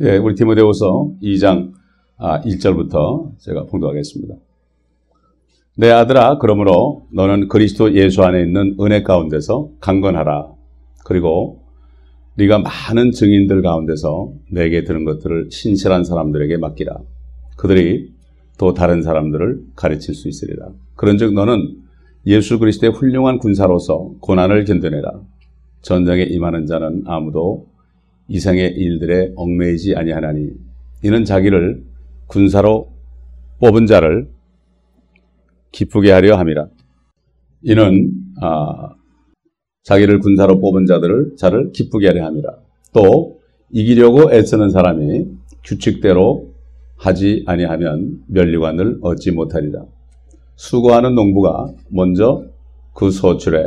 예, 우리 디모데후서 2장 아, 1절부터 제가 봉독하겠습니다. 내 아들아 그러므로 너는 그리스도 예수 안에 있는 은혜 가운데서 강건하라. 그리고 네가 많은 증인들 가운데서 내게 들은 것들을 신실한 사람들에게 맡기라. 그들이 또 다른 사람들을 가르칠 수 있으리라. 그런즉 너는 예수 그리스도의 훌륭한 군사로서 고난을 견뎌내라. 전쟁에 임하는 자는 아무도 이생의 일들에 얽매이지 아니하나니 이는 자기를 군사로 뽑은 자를 기쁘게 하려 함이라. 이는 아, 자기를 군사로 뽑은 자들을 자를 기쁘게 하려 함이라. 또 이기려고 애쓰는 사람이 규칙대로 하지 아니하면 멸류관을 얻지 못하리라. 수고하는 농부가 먼저 그 소출에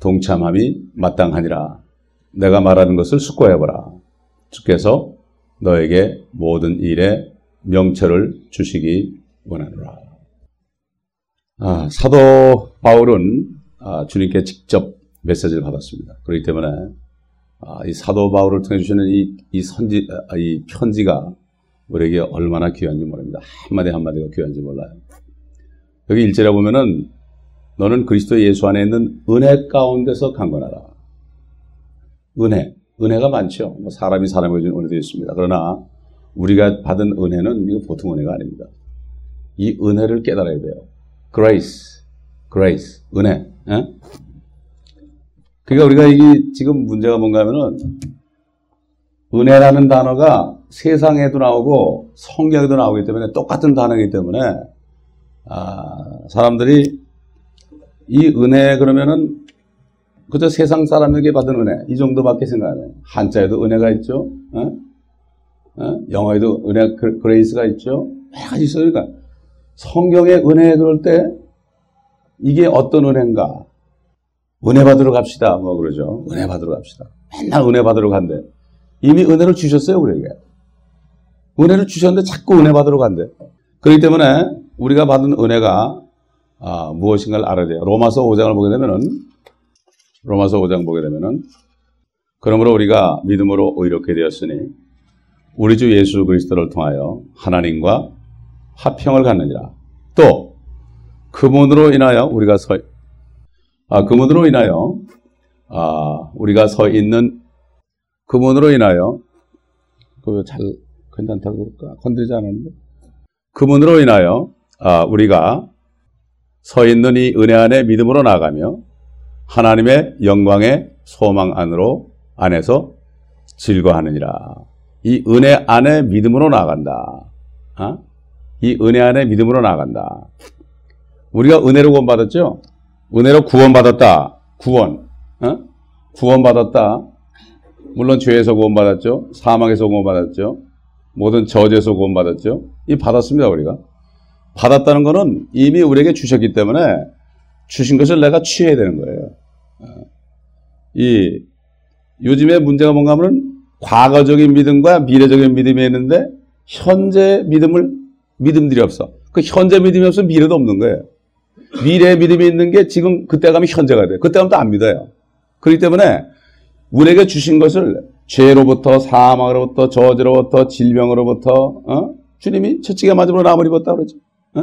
동참함이 마땅하니라. 내가 말하는 것을 숙고해보라. 주께서 너에게 모든 일에 명철을 주시기 원하노라. 아, 사도 바울은 아, 주님께 직접 메시지를 받았습니다. 그렇기 때문에 아, 이 사도 바울을 통해 주시는 이, 이 선지, 아, 이 편지가 우리에게 얼마나 귀한지 모릅니다. 한마디 한마디가 귀한지 몰라요. 여기 일절에 보면은 너는 그리스도 예수 안에 있는 은혜 가운데서 강건하라. 은혜. 은혜가 많죠. 뭐 사람이 사람에게 준 은혜도 있습니다. 그러나 우리가 받은 은혜는 이거 보통 은혜가 아닙니다. 이 은혜를 깨달아야 돼요. grace. grace. 은혜. 에? 그러니까 우리가 이게 지금 문제가 뭔가 하면은 은혜라는 단어가 세상에도 나오고 성경에도 나오기 때문에 똑같은 단어이기 때문에 아, 사람들이 이 은혜 그러면은 그저 세상 사람에게 받은 은혜 이 정도밖에 생각 안 해요. 한자에도 은혜가 있죠. 어? 어? 영어에도 은혜 grace가 있죠. 여러 가지 있어요. 그러니까 성경의 은혜 그럴 때 이게 어떤 은혜인가? 은혜 받으러 갑시다. 뭐 그러죠. 은혜 받으러 갑시다. 맨날 은혜 받으러 간대. 이미 은혜를 주셨어요, 우리에게. 은혜를 주셨는데 자꾸 은혜 받으러 간대. 그렇기 때문에 우리가 받은 은혜가 아, 무엇인가를 알아야 돼요. 로마서 5장을 보게 되면은 로마서 5장 보게 되면은 그러므로 우리가 믿음으로 의롭게 되었으니 우리 주 예수 그리스도를 통하여 하나님과 화평을 갖느니라. 또 그분으로 인하여 우리가 서 아, 그분으로 인하여 아, 우리가 서 있는 그분으로 인하여 그잘 괜찮다고 그럴까? 건드리지 않았는데 그분으로 인하여 아, 우리가 서 있는 이 은혜 안에 믿음으로 나가며 하나님의 영광의 소망 안으로 안에서 즐거하느니라. 이 은혜 안에 믿음으로 나간다. 어? 이 은혜 안에 믿음으로 나간다. 우리가 은혜로 구원받았죠? 은혜로 구원받았다. 구원. 어? 구원받았다. 물론 죄에서 구원받았죠. 사망에서 구원받았죠. 모든 저주에서 구원받았죠. 이 받았습니다, 우리가. 받았다는 것은 이미 우리에게 주셨기 때문에 주신 것을 내가 취해야 되는 거예요. 어. 이 요즘에 문제가 뭔가 하면 과거적인 믿음과 미래적인 믿음이 있는데 현재 믿음을 믿음들이 없어. 그 현재 믿음이 없으면 미래도 없는 거예요. 미래 믿음이 있는 게 지금 그때 가면 현재가 돼. 그때 가면 또 안 믿어요. 그렇기 때문에 우리에게 주신 것을 죄로부터 사망으로부터 저주로부터 질병으로부터 어? 주님이 첫찌개 맞으면 나무 입었다 그러죠. 어?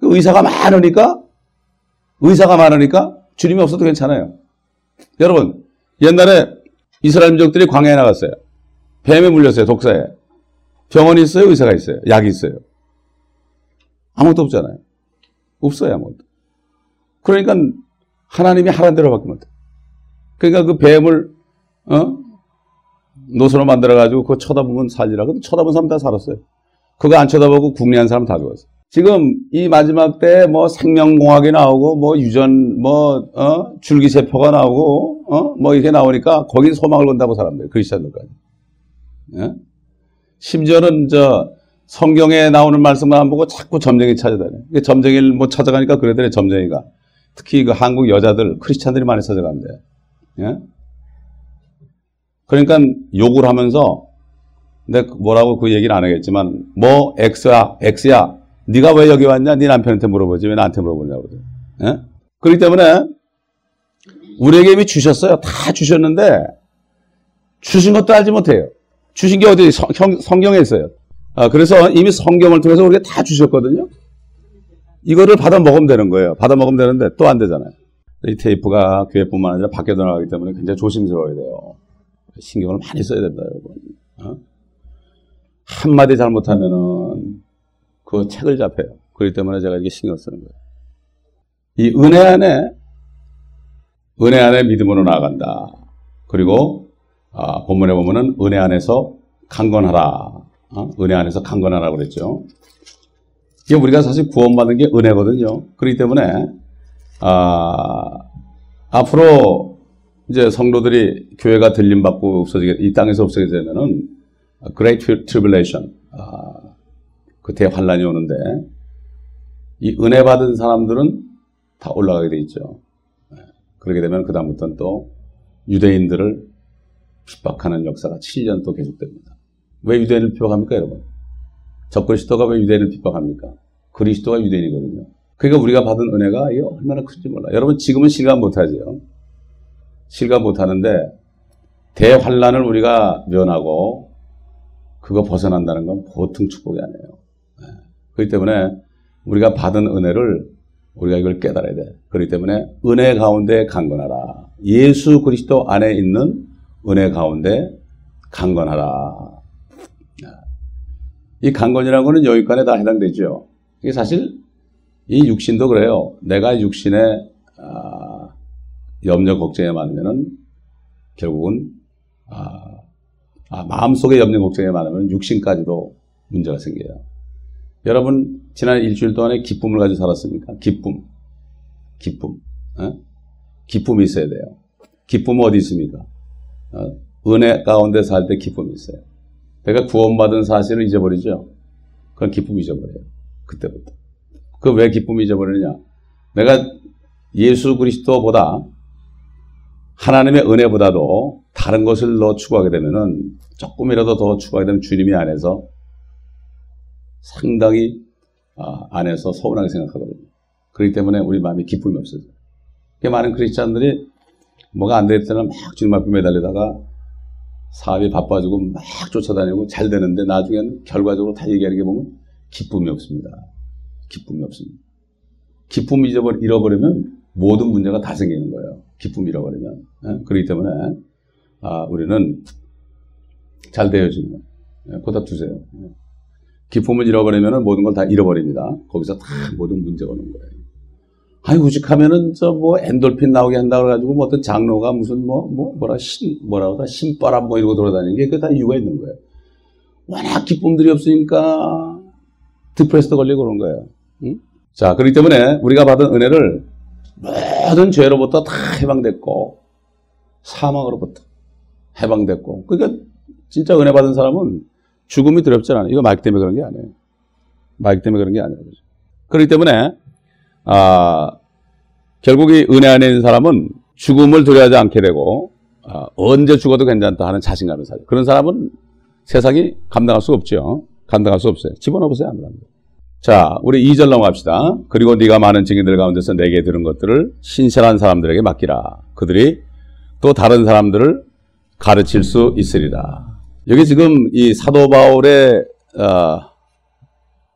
그 의사가 많으니까 의사가 많으니까 주님이 없어도 괜찮아요. 여러분 옛날에 이스라엘 민족들이 광야에 나갔어요. 뱀에 물렸어요. 독사에. 병원이 있어요? 의사가 있어요? 약이 있어요? 아무것도 없잖아요. 없어요. 아무것도. 그러니까 하나님이 하란 대로 바뀌면 돼. 그러니까 그 뱀을 어? 노선을 만들어가지고 그거 쳐다보면 살리라. 고 쳐다본 사람 다 살았어요. 그거 안 쳐다보고 국리한 사람 다 죽었어. 지금 이 마지막 때 뭐 생명공학이 나오고 뭐 유전 뭐 어? 줄기세포가 나오고 어? 뭐 이렇게 나오니까 거기 소망을 건다고 사람들 그리스도인들까지. 예? 심지어는 저 성경에 나오는 말씀만 안 보고 자꾸 점쟁이 찾아다녀. 점쟁이를 못 찾아가니까 그래더래 점쟁이가 특히 그 한국 여자들 크리스찬들이 많이 찾아간대. 예? 그러니까 욕을 하면서 내가 뭐라고 그 얘기를 안 하겠지만 뭐 X야 X야 네가 왜 여기 왔냐 네 남편한테 물어보지 왜 나한테 물어보냐고 예? 그렇기 때문에 우리에게 이미 주셨어요 다 주셨는데 주신 것도 알지 못해요 주신 게 어디 성, 성경에 있어요. 아, 그래서 이미 성경을 통해서 우리가 다 주셨거든요. 이거를 받아 먹으면 되는 거예요. 받아 먹으면 되는데 또 안 되잖아요. 이 테이프가 교회뿐만 아니라 밖에도 나가기 때문에 굉장히 조심스러워야 돼요. 신경을 많이 써야 된다, 여러분. 어? 한마디 잘못하면은 그 책을 잡혀요. 그렇기 때문에 제가 이렇게 신경 쓰는 거예요. 이 은혜 안에, 은혜 안에 믿음으로 나아간다. 그리고, 아, 본문에 보면은 은혜 안에서 강건하라. 어? 은혜 안에서 강건하라 그랬죠. 이게 우리가 사실 구원받은 게 은혜거든요. 그렇기 때문에, 아, 앞으로 이제 성도들이 교회가 들림받고 없어지게, 이 땅에서 없어지게 되면은, Great Tribulation, 아, 그 대환란이 오는데, 이 은혜 받은 사람들은 다 올라가게 돼 있죠. 네. 그렇게 되면 그 다음부터는 또 유대인들을 핍박하는 역사가 7년 또 계속됩니다. 왜 유대인을 핍박합니까, 여러분? 적그리스도가 왜 유대인을 핍박합니까? 그리스도가 유대인이거든요. 그러니까 우리가 받은 은혜가 얼마나 큰지 몰라. 여러분 지금은 실감 못하죠. 실감 못하는데 대환란을 우리가 면하고 그거 벗어난다는 건 보통 축복이 아니에요. 네. 그렇기 때문에 우리가 받은 은혜를 우리가 이걸 깨달아야 돼. 그렇기 때문에 은혜 가운데 강건하라. 예수 그리스도 안에 있는 은혜 가운데 강건하라. 이 강건이라는 것은 여기까지 다 해당되죠. 이게 사실 이 육신도 그래요. 내가 육신에 아, 염려 걱정에 많으면은 결국은 아, 아, 마음속에 염려 걱정에 많으면 육신까지도 문제가 생겨요. 여러분 지난 일주일 동안에 기쁨을 가지고 살았습니까? 기쁨, 기쁨, 어? 기쁨이 있어야 돼요. 기쁨은 어디 있습니까? 어? 은혜 가운데 살 때 기쁨이 있어요. 내가 구원받은 사실을 잊어버리죠. 그건 기쁨 잊어버려요. 그때부터. 그 왜 기쁨 잊어버리느냐? 내가 예수 그리스도보다 하나님의 은혜보다도 다른 것을 더 추구하게 되면은 조금이라도 더 추구하게 되면 주님이 안에서 상당히 아, 안에서 서운하게 생각하거든요. 그렇기 때문에 우리 마음이 기쁨이 없어져요. 많은 크리스찬들이 뭐가 안 될 때는 막 주님 앞에 매달리다가 사업이 바빠지고 막 쫓아다니고 잘 되는데 나중에는 결과적으로 다 얘기하는 게 보면 기쁨이 없습니다. 기쁨이 없습니다. 기쁨 잃어버리면 모든 문제가 다 생기는 거예요. 기쁨 잃어버리면. 예? 그렇기 때문에 아, 우리는 잘 되어지면 예, 보다 두세요. 예. 기쁨을 잃어버리면 모든 걸 다 잃어버립니다. 거기서 다 모든 문제가 오는 거예요. 아니, 우직하면은 저 뭐 엔돌핀 나오게 한다고 해가지고 뭐 어떤 장로가 무슨 뭐, 뭐, 뭐라 신, 뭐라고 다 신바람 뭐 이러고 돌아다니는 게그다 이유가 있는 거예요. 워낙 기쁨들이 없으니까 디프레스도 걸리고 그런 거예요. 응? 자, 그렇기 때문에 우리가 받은 은혜를 모든 죄로부터 다 해방됐고 사망으로부터 해방됐고 그러니까 진짜 은혜 받은 사람은 죽음이 두렵지 않아요. 이거 마이크 때문에 그런 게 아니에요. 마이크 때문에 그런 게 아니에요. 그렇기 때문에 아, 결국 이 은혜 안에 있는 사람은 죽음을 두려워하지 않게 되고 아, 언제 죽어도 괜찮다 하는 자신감을 살요. 그런 사람은 세상이 감당할 수 없죠. 감당할 수 없어요. 안 합니다. 자, 우리 2절 넘어갑시다. 그리고 네가 많은 증인들 가운데서 내게 들은 것들을 신실한 사람들에게 맡기라. 그들이 또 다른 사람들을 가르칠 수 있으리라. 여기 지금 이 사도 바울의 어,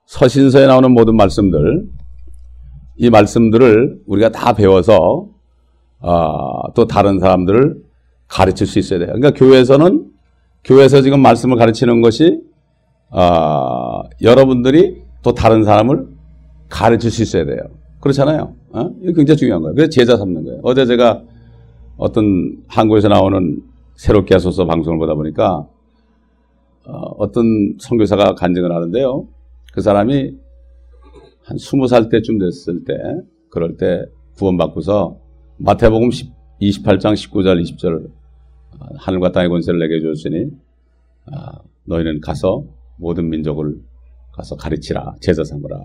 서신서에 나오는 모든 말씀들, 이 말씀들을 우리가 다 배워서 어, 또 다른 사람들을 가르칠 수 있어야 돼요. 그러니까 교회에서는 교회에서 지금 말씀을 가르치는 것이 어, 여러분들이 또 다른 사람을 가르칠 수 있어야 돼요. 그렇잖아요. 어? 이게 굉장히 중요한 거예요. 그래서 제자 삼는 거예요. 어제 제가 어떤 한국에서 나오는 새롭게 하소서 방송을 보다 보니까 어, 떤 선교사가 간증을 하는데요. 그 사람이 한 스무 살 때쯤 됐을 때, 그럴 때 구원받고서 마태복음 10, 28장 19절 20절 하늘과 땅의 권세를 내게 주었으니 아, 너희는 가서 모든 민족을 가서 가르치라 제자 삼으라.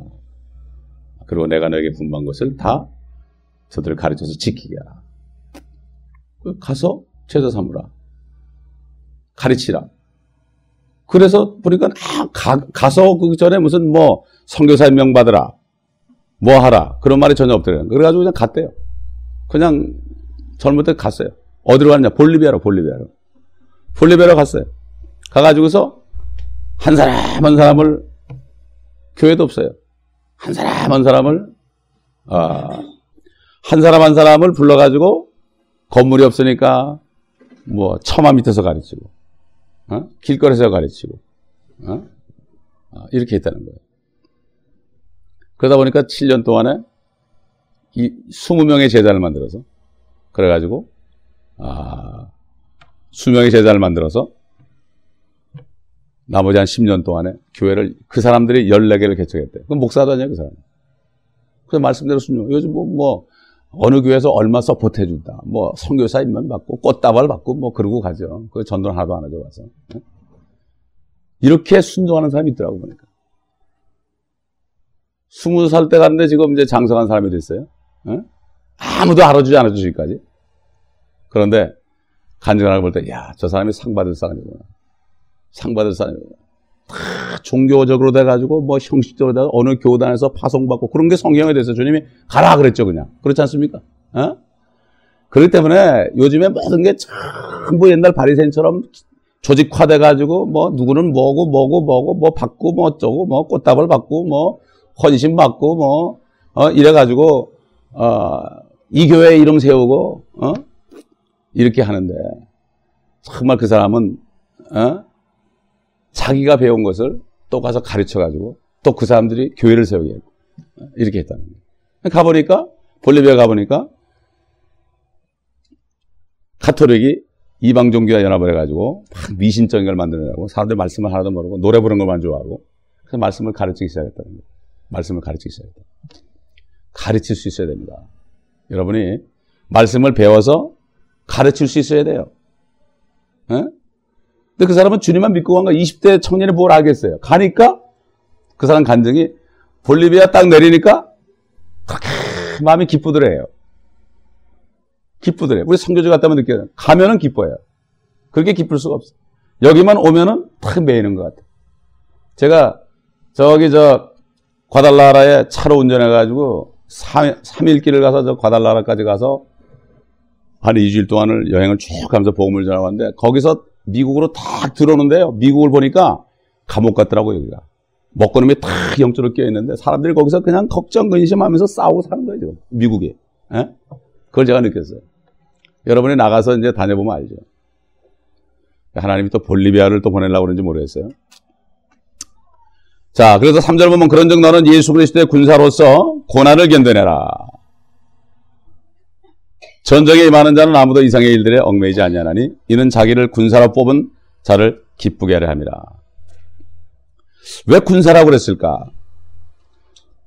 그리고 내가 너에게 분부한 것을 다 저들을 가르쳐서 지키게 하라. 가서 제자 삼으라. 가르치라 그래서 보니까 아, 가, 가서 그 전에 무슨 뭐 선교사 임명 받으라 뭐 하라 그런 말이 전혀 없더래요. 그래가지고 그냥 갔대요. 그냥 젊을 때 갔어요. 어디로 갔냐? 볼리비아로 볼리비아로. 볼리비아로 갔어요. 가가지고서 한 사람 한 사람을 교회도 없어요. 한 사람 한 사람을 아, 한 사람 한 사람을 불러가지고 건물이 없으니까 뭐 처마 밑에서 가르치고 어? 길거리에서 가르치고 어? 어, 이렇게 했다는 거예요. 그러다 보니까 7년 동안에 이 20명의 제자를 만들어서 그래가지고 아, 수명의 제자를 만들어서 나머지 한 10년 동안에 교회를 그 사람들이 14개를 개척했대. 그럼 목사도 아니야, 그 사람. 그 말씀대로 순종. 요즘 뭐, 뭐, 어느 교회에서 얼마 support 해준다. 뭐, 선교사 임명 받고, 꽃다발 받고, 뭐, 그러고 가죠. 그 전도는 하나도 안 하죠, 와서. 이렇게 순종하는 사람이 있더라고, 보니까. 스무 살 때 갔는데 지금 이제 장성한 사람이 됐어요. 아무도 알아주지 않아주 지금까지. 그런데 간증하고 볼 때, 야, 저 사람이 상 받을 사람이구나. 상 받을 사람이구나. 다 종교적으로 돼가지고, 뭐 형식적으로 돼가 어느 교단에서 파송받고, 그런 게 성경에 대해서 주님이 가라 그랬죠, 그냥. 그렇지 않습니까? 어? 그렇기 때문에 요즘에 모든 게 전부 옛날 바리새인처럼 조직화돼 가지고, 뭐, 누구는 뭐고, 뭐고, 뭐고, 뭐 받고, 뭐 어쩌고, 뭐 꽃다발 받고, 뭐 헌신 받고, 뭐, 어, 이래 가지고, 어, 이 교회 이름 세우고, 어? 이렇게 하는데 정말 그 사람은 어? 자기가 배운 것을 또 가서 가르쳐 가지고 또 그 사람들이 교회를 세우게 했고 이렇게 했다는 거예요. 가보니까 볼리비아 가보니까 카톨릭이 이방 종교와 연합을 해가지고 막 미신적인 걸 만들어내고 사람들 말씀을 하나도 모르고 노래 부르는 것만 좋아하고 그래서 말씀을 가르치기 시작했다는 거예요. 말씀을 가르치기 시작했다. 가르칠 수 있어야 됩니다. 여러분이 말씀을 배워서 가르칠 수 있어야 돼요. 에? 근데 그 사람은 주님만 믿고 간 거 20대 청년이 뭘 알겠어요. 가니까 그 사람 간증이 볼리비아 딱 내리니까 그렇게 마음이 기쁘더래요. 기쁘더래요. 우리 성교주 갔다면 느껴요. 가면은 기뻐요. 그렇게 기쁠 수가 없어. 여기만 오면은 탁 매이는 것 같아. 제가 저기 저 과달라라에 차로 운전해가지고 3, 3일 길을 가서 저 과달라라까지 가서 한 2주일 동안을 여행을 쭉 하면서 복음을 전하고 왔는데 거기서 미국으로 탁 들어오는데요. 미국을 보니까 감옥 같더라고요, 여기가. 먹고놈이 탁 영적으로 껴있는데 사람들이 거기서 그냥 걱정, 근심하면서 싸우고 사는 지금. 미국이. 에? 예? 그걸 제가 느꼈어요. 여러분이 나가서 이제 다녀보면 알죠. 하나님이 또 볼리비아를 또 보내려고 그런지 모르겠어요. 자, 그래서 3절 보면 그런 적 너는 예수 그리스도의 군사로서 고난을 견뎌내라. 전쟁에 임하는 자는 아무도 이상의 일들에 얽매이지 아니하나니 이는 자기를 군사로 뽑은 자를 기쁘게 하려 합니다. 왜 군사라고 그랬을까?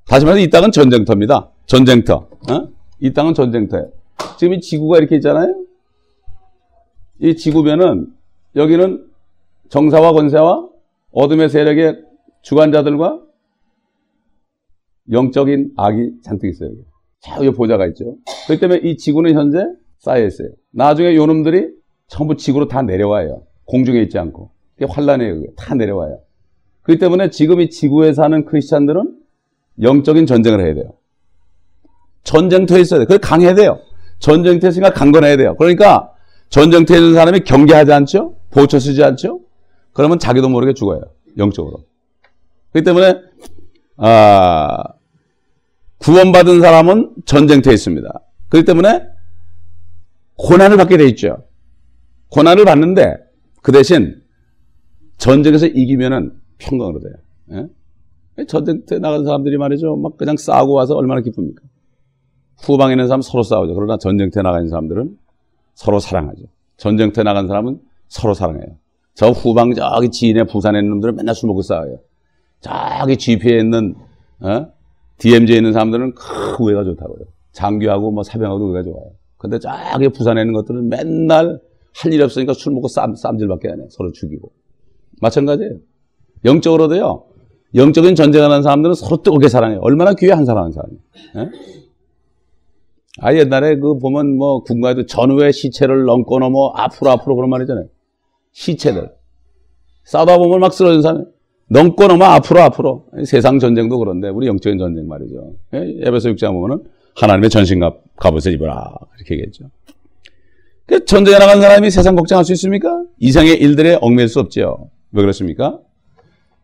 다시 말해서 이 땅은 전쟁터입니다. 전쟁터. 어? 이 땅은 전쟁터예요. 지금 이 지구가 이렇게 있잖아요. 이 지구면은 여기는 정사와 권세와 어둠의 세력의 주관자들과 영적인 악이 잔뜩 있어요. 좌우에 보좌가 있죠. 그렇기 때문에 이 지구는 현재 쌓여 있어요. 나중에 요놈들이 전부 지구로 다 내려와요. 공중에 있지 않고. 이게 환란이에요. 그게. 다 내려와요. 그렇기 때문에 지금 이 지구에 사는 크리스찬들은 영적인 전쟁을 해야 돼요. 전쟁터에 있어야 돼요. 그래 강해야 돼요. 전쟁터에 있으니까 강건해야 돼요. 그러니까 전쟁터에 있는 사람이 경계하지 않죠? 보초 쓰지 않죠? 그러면 자기도 모르게 죽어요. 영적으로. 그렇기 때문에 아, 구원받은 사람은 전쟁터에 있습니다. 그렇기 때문에 고난을 받게 돼 있죠. 고난을 받는데 그 대신 전쟁에서 이기면은 평강으로 돼요. 예? 전쟁터에 나가는 사람들이 말이죠. 막 그냥 싸우고 와서 얼마나 기쁩니까? 후방에 있는 사람 서로 싸우죠. 그러나 전쟁터에 있는 사람들은 서로 사랑하죠. 전쟁터에 나간 사람은 서로 사랑해요. 저 후방 저기 지인의 부산에 있는 놈들은 맨날 술 먹고 싸워요. 저기 GP에 있는 어? DMZ에 있는 사람들은 크 우애가 좋다고요. 장교하고 뭐 사병하고도 우애가 좋아요. 근데 저기 부산에 있는 것들은 맨날 할 일 없으니까 술 먹고 쌈, 쌈질밖에 안 해. 서로 죽이고. 마찬가지예요. 영적으로도요. 영적인 전쟁하는 사람들은 서로 뜨겁게 사랑해요. 얼마나 귀해 한 사람 한 사람이. 예? 아 옛날에 그 보면 뭐 군가에도 전후에 시체를 넘고 넘어 앞으로 앞으로 그런 말이잖아요. 시체들. 싸다 보면 막 쓰러진 사람. 넘고 넘어 앞으로 앞으로 세상 전쟁도 그런데 우리 영적인 전쟁 말이죠. 예, 에베소 6장 보면은 하나님의 전신갑 갑옷을 입어라 이렇게 얘기했죠. 그 전쟁에 나간 사람이 세상 걱정할 수 있습니까? 이상의 일들에 얽매일 수 없죠. 왜 그렇습니까?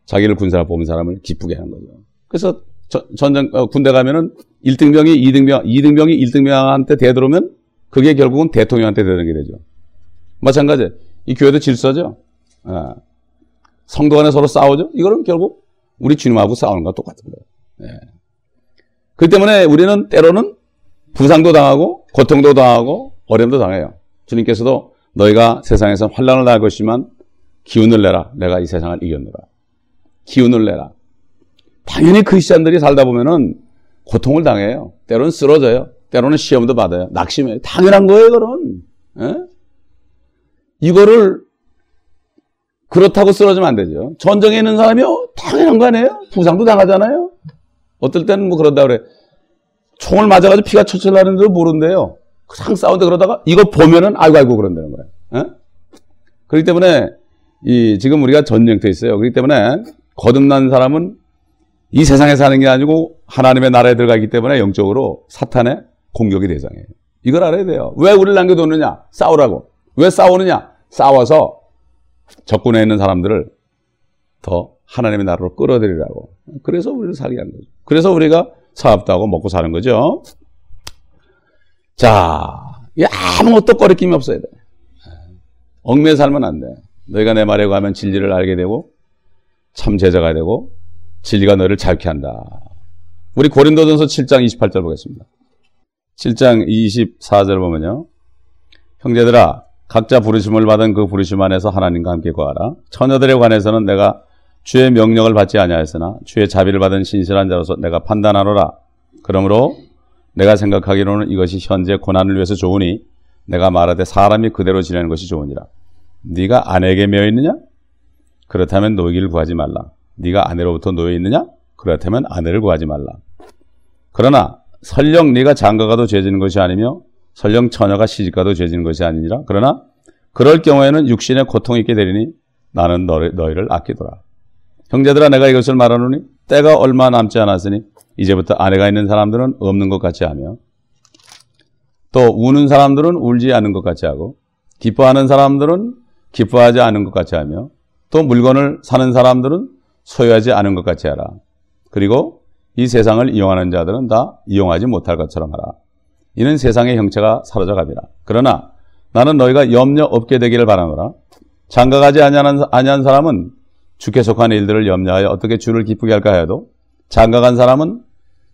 자기를 군사로 뽑은 사람을 기쁘게 하는 거죠. 그래서 저, 전쟁 어, 군대 가면은 1등병이 2등병, 2등병이 1등병한테 대들어오면 그게 결국은 대통령한테 대드는 게 되죠. 마찬가지. 이 교회도 질서죠. 아. 성도 간에 서로 싸우죠. 이거는 결국 우리 주님하고 싸우는 거와 똑같은 거예요. 예. 그렇기 때문에 우리는 때로는 부상도 당하고 고통도 당하고 어려움도 당해요. 주님께서도 너희가 세상에서 환란을 당할 것이지만 기운을 내라. 내가 이 세상을 이겼노라. 기운을 내라. 당연히 크리스찬들이 살다 보면은 고통을 당해요. 때로는 쓰러져요. 때로는 시험도 받아요. 낙심해요. 당연한 거예요, 그런. 예? 이거를 그렇다고 쓰러지면 안 되죠. 전쟁에 있는 사람이요? 당연한 거 아니에요? 부상도 당하잖아요? 어떨 때는 뭐 그런다 그래. 총을 맞아가지고 피가 철철 나는데도 모른대요. 상 싸우는데 그러다가 이거 보면은 아이고 아이고 그런다는 거예요. 에? 그렇기 때문에 이 지금 우리가 전쟁터 있어요. 그렇기 때문에 거듭난 사람은 이 세상에 사는 게 아니고 하나님의 나라에 들어가기 때문에 영적으로 사탄의 공격이 대상이에요. 이걸 알아야 돼요. 왜 우리를 남겨두느냐? 싸우라고. 왜 싸우느냐? 싸워서 적군에 있는 사람들을 더 하나님의 나라로 끌어들이라고. 그래서 우리를 살게 한 거죠. 그래서 우리가 사업도 하고 먹고 사는 거죠. 자, 아무것도 꺼리낌이 없어야 돼. 얽매 살면 안 돼. 너희가 내 말에 가면 진리를 알게 되고 참 제자가 되고 진리가 너를 자유케 한다. 우리 고린도전서 7장 28절 보겠습니다. 7장 24절 보면요. 형제들아 각자 부르심을 받은 그 부르심 안에서 하나님과 함께 거하라. 처녀들에 관해서는 내가 주의 명령을 받지 아니하였으나 주의 자비를 받은 신실한 자로서 내가 판단하노라. 그러므로 내가 생각하기로는 이것이 현재 고난을 위해서 좋으니 내가 말하되 사람이 그대로 지내는 것이 좋으니라. 네가 아내에게 매여 있느냐? 그렇다면 노이기를 구하지 말라. 네가 아내로부터 놓여 있느냐? 그렇다면 아내를 구하지 말라. 그러나 설령 네가 장가가도 죄지는 것이 아니며 설령 처녀가 시집가도 죄지는 것이 아니니라. 그러나 그럴 경우에는 육신의 고통이 있게 되리니 나는 너를, 너희를 아끼더라. 형제들아 내가 이것을 말하노니 때가 얼마 남지 않았으니 이제부터 아내가 있는 사람들은 없는 것 같이 하며 또 우는 사람들은 울지 않는 것 같이 하고 기뻐하는 사람들은 기뻐하지 않은 것 같이 하며 또 물건을 사는 사람들은 소유하지 않은 것 같이 하라. 그리고 이 세상을 이용하는 자들은 다 이용하지 못할 것처럼 하라. 이는 세상의 형체가 사라져갑니다. 그러나 나는 너희가 염려 없게 되기를 바라노라. 장가가지 아니한, 아니한 사람은 주께 속한 일들을 염려하여 어떻게 주를 기쁘게 할까 해도 장가간 사람은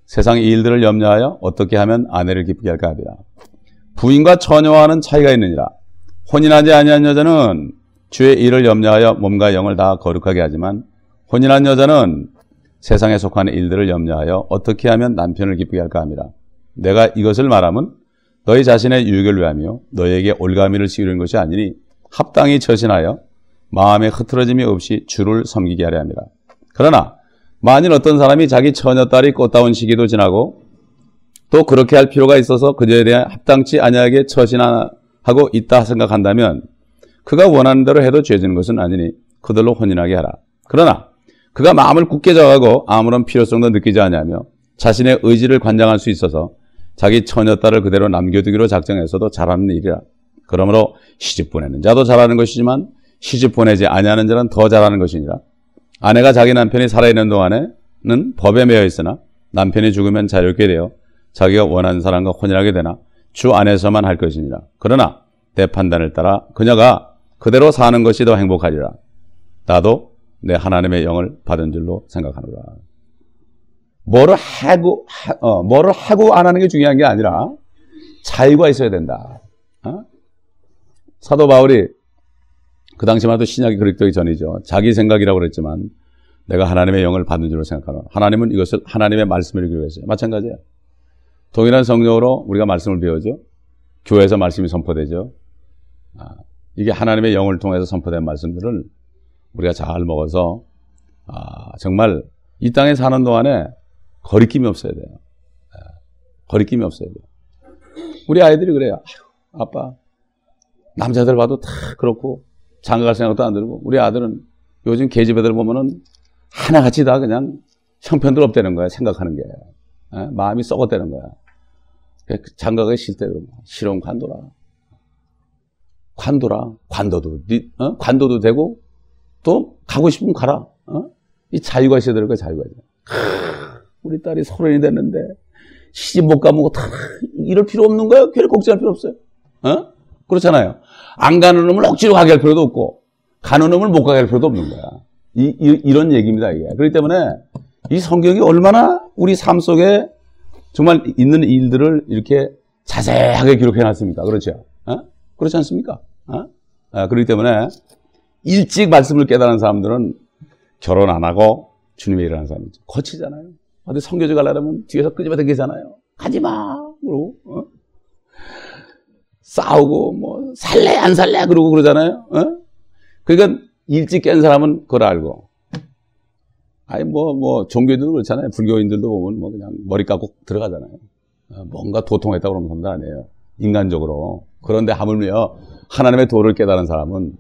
세상의 일들을 염려하여 어떻게 하면 아내를 기쁘게 할까 합니다. 부인과 처녀와는 차이가 있느니라. 혼인하지 아니한 여자는 주의 일을 염려하여 몸과 영을 다 거룩하게 하지만 혼인한 여자는 세상에 속한 일들을 염려하여 어떻게 하면 남편을 기쁘게 할까 합니다. 내가 이것을 말하면 너희 자신의 유익을 위하며 너희에게 올가미를 씌우는 것이 아니니 합당히 처신하여 마음의 흐트러짐이 없이 주를 섬기게 하려 합니다. 그러나 만일 어떤 사람이 자기 처녀딸이 꽃다운 시기도 지나고 또 그렇게 할 필요가 있어서 그녀에 대한 합당치 아니하게 처신하고 있다 생각한다면 그가 원하는 대로 해도 죄지는 것은 아니니 그들로 혼인하게 하라. 그러나 그가 마음을 굳게 정하고 아무런 필요성도 느끼지 않냐며 자신의 의지를 관장할 수 있어서 자기 처녀 딸을 그대로 남겨두기로 작정했어도 잘하는 일이라. 그러므로 시집 보내는 자도 잘하는 것이지만 시집 보내지 아니하는 자는 더 잘하는 것이니라. 아내가 자기 남편이 살아있는 동안에는 법에 매여 있으나 남편이 죽으면 자유롭게 되어 자기가 원하는 사람과 혼인하게 되나 주 안에서만 할 것이니라. 그러나 내 판단을 따라 그녀가 그대로 사는 것이 더 행복하리라. 나도 내 하나님의 영을 받은 줄로 생각하노라. 뭐를 하고, 어, 뭐를 하고 안 하는 게 중요한 게 아니라 자유가 있어야 된다. 어? 사도 바울이 그 당시만 해도 신약이 그렇기 전이죠. 자기 생각이라고 그랬지만 내가 하나님의 영을 받는 줄로 생각하노 하나님은 이것을 하나님의 말씀을 이기로 했어요. 마찬가지예요. 동일한 성경으로 우리가 말씀을 배우죠. 교회에서 말씀이 선포되죠. 아, 이게 하나님의 영을 통해서 선포된 말씀들을 우리가 잘 먹어서 아, 정말 이 땅에 사는 동안에 거리낌이 없어야 돼요. 아, 거리낌이 없어야 돼요. 우리 아이들이 그래요. 아빠 남자들 봐도 다 그렇고 장가 갈 생각도 안 들고 우리 아들은 요즘 계집 애들 보면은 하나같이 다 그냥 형편들 없다는 거야 생각하는 게 에? 마음이 썩었다는 거야 장가가기 싫대 그러면 실험 관둬라 관둬라 관둬도 어? 관둬도 되고 또 가고 싶으면 가라. 어? 이 자유가 있어야 될 거야, 자유가. 우리 딸이 서른이 됐는데 시집 못 가면 다 이럴 필요 없는 거야. 걔를 걱정할 필요 없어요. 어? 그렇잖아요. 안 가는 놈을 억지로 가게 할 필요도 없고 가는 놈을 못 가게 할 필요도 없는 거야. 이, 이, 런 얘기입니다, 이게. 그렇기 때문에 이 성경이 얼마나 우리 삶 속에 정말 있는 일들을 이렇게 자세하게 기록해 놨습니다. 그렇죠? 어? 그렇지 않습니까? 어? 아, 그렇기 때문에 일찍 말씀을 깨달은 사람들은 결혼 안 하고 주님의 일을 하는 사람이죠. 거치잖아요. 어디 성교지 가려면 뒤에서 끄집어 당기잖아요. 가지 마! 그러고, 어? 싸우고, 뭐, 살래, 안 살래? 그러고 그러잖아요. 어? 그러니까 일찍 깬 사람은 그걸 알고. 아니, 뭐, 뭐, 종교인들도 그렇잖아요. 불교인들도 보면 뭐 그냥 머리 깎고 들어가잖아요. 어, 뭔가 도통했다고 그러는 사람들 아니에요. 인간적으로. 그런데 하물며 하나님의 도를 깨달은 사람은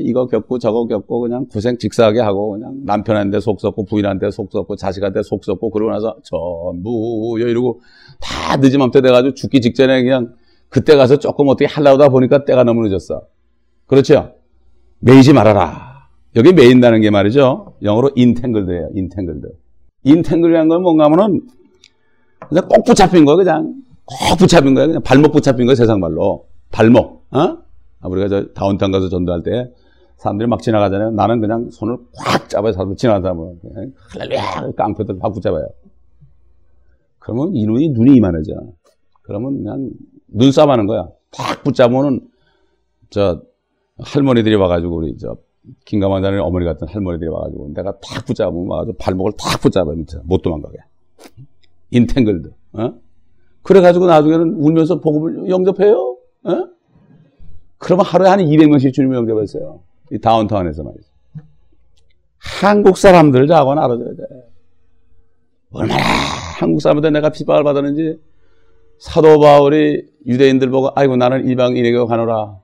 이거 겪고 저거 겪고 그냥 고생 직사하게 하고 그냥 남편한테 속 썩고 부인한테 속 썩고 자식한테 속 썩고 그러고 나서 전부 이러고 다 늦은맘때 돼가지고 죽기 직전에 그냥 그때 가서 조금 어떻게 하려다 보니까 때가 너무 늦었어. 그렇죠? 매이지 말아라. 여기 매인다는 게 말이죠. 영어로 인탱글드예요. 인탱글드. 인탱글이라는 건 뭔가 하면은 그냥 꼭 붙잡힌 거야 그냥 꼭 붙잡힌 거야 그냥 발목 붙잡힌 거야 세상 말로 발목. 어? 우리가 저 다운타운 가서 전도할 때 사람들이 막 지나가잖아요. 나는 그냥 손을 꽉 잡아요. 사람들 지나가는 사람은. 할렐루야! 깡패들 팍 붙잡아요. 그러면 이놈이 눈이 이만해져. 그러면 그냥 눈싸움 하는 거야. 팍 붙잡으면은, 저, 할머니들이 와가지고, 우리, 저, 김가만자는 어머니 같은 할머니들이 와가지고, 내가 탁 붙잡으면 와가지고 발목을 탁 붙잡아요. 밑에. 못 도망가게. 인탱글드. 어? 그래가지고 나중에는 울면서 복음을 영접해요. 어? 그러면 하루에 한 200명씩 주님을 영접했어요. 이 다운타운에서 말이죠. 한국 사람들 자고는 알아줘야 돼. 얼마나 한국 사람들 내가 핍박을 받았는지 사도 바울이 유대인들 보고 아이고 나는 이방인에게 가노라.